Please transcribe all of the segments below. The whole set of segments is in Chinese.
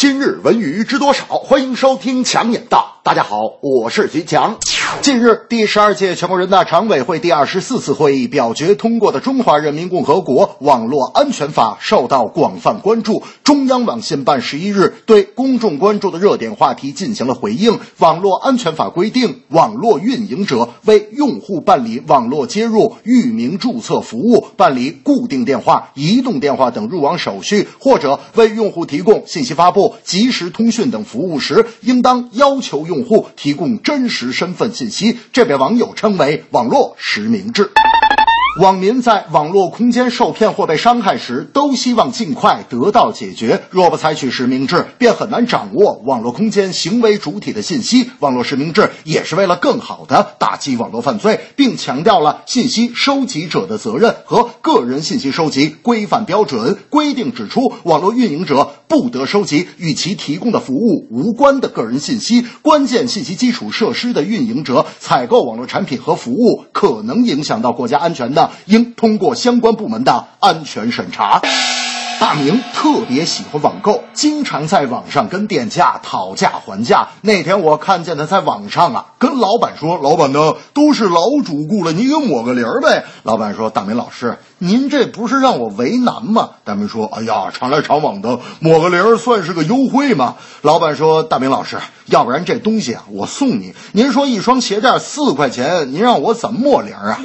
今日文娱知多少？欢迎收听强眼道。大家好，我是徐强。近日，第十二届全国人大常委会第二十四次会议表决通过的《中华人民共和国网络安全法》受到广泛关注。中央网信办十一日对公众关注的热点话题进行了回应。《网络安全法》规定，网络运营者为用户办理网络接入、域名注册服务、办理固定电话、移动电话等入网手续，或者为用户提供信息发布、即时通讯等服务时，应当要求用户提供真实身份信息。这被网友称为“网络实名制”。网民在网络空间受骗或被伤害时，都希望尽快得到解决。若不采取实名制，便很难掌握网络空间行为主体的信息。网络实名制也是为了更好地打击网络犯罪，并强调了信息收集者的责任和个人信息收集规范标准。规定指出，网络运营者不得收集与其提供的服务无关的个人信息。关键信息基础设施的运营者采购网络产品和服务，可能影响到国家安全的。应通过相关部门的安全审查。大明特别喜欢网购，经常在网上跟店家讨价还价。那天我看见他在网上啊，跟老板说：“老板呢，都是老主顾了，你给抹个零呗。”老板说：“大明老师，您这不是让我为难吗？”大明说：“哎呀，常来常往的，抹个零算是个优惠吗。”老板说：“大明老师，要不然这东西啊，我送你。您说一双鞋垫四块钱，您让我怎么抹零啊？”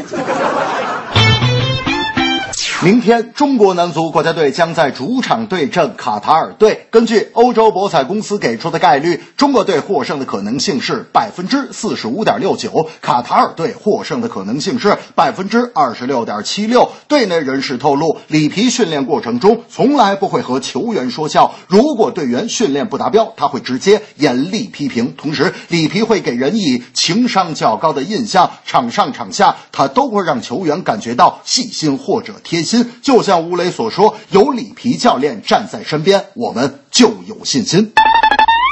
明天，中国男足国家队将在主场对阵卡塔尔队。根据欧洲博彩公司给出的概率，中国队获胜的可能性是百分之四十五点六九，卡塔尔队获胜的可能性是百分之二十六点七六。队内人士透露，里皮训练过程中从来不会和球员说笑，如果队员训练不达标，他会直接严厉批评。同时，里皮会给人以情商较高的印象，场上场下他都会让球员感觉到细心或者贴心。就像吴磊所说：“有里皮教练站在身边，我们就有信心。”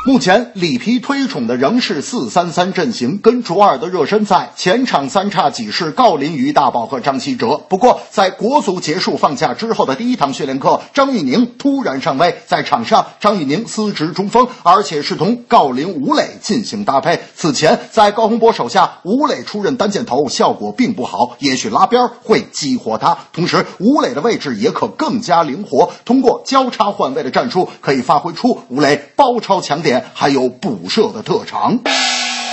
目前，里皮推崇的仍是四三三阵型跟卓尔的热身赛，前场三叉戟是郜林、于大宝和张稀哲。不过，在国足结束放假之后的第一堂训练课，张玉宁突然上位，在场上，张玉宁司职中锋，而且是同郜林、吴磊进行搭配。此前，在高洪波手下，吴磊出任单箭头，效果并不好，也许拉边会激活他。同时，吴磊的位置也可更加灵活，通过交叉换位的战术，可以发挥出吴磊包抄强点。还有补射的特长。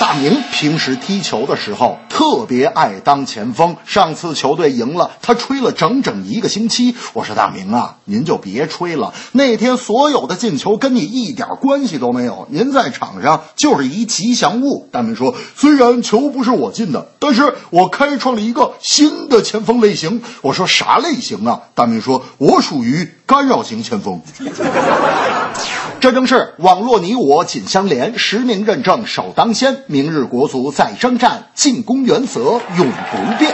大明平时踢球的时候特别爱当前锋。上次球队赢了，他吹了整整一个星期。我说大明啊，您就别吹了。那天所有的进球跟你一点关系都没有，您在场上就是一吉祥物。大明说，虽然球不是我进的，但是我开创了一个新的前锋类型。我说啥类型啊？大明说，我属于干扰型前锋。这正是网络你我紧相连，实名认证首当先。明日国足再征战，进攻原则永不变。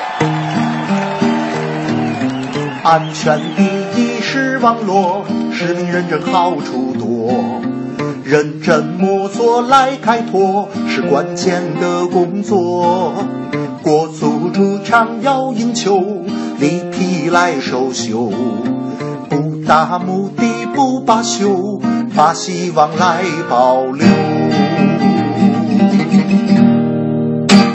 安全第一是网络，实名认证好处多，认真摸索来开拓是关键的工作。国足主场要赢球，里皮来收秀，达目的不罢休把希望来保留。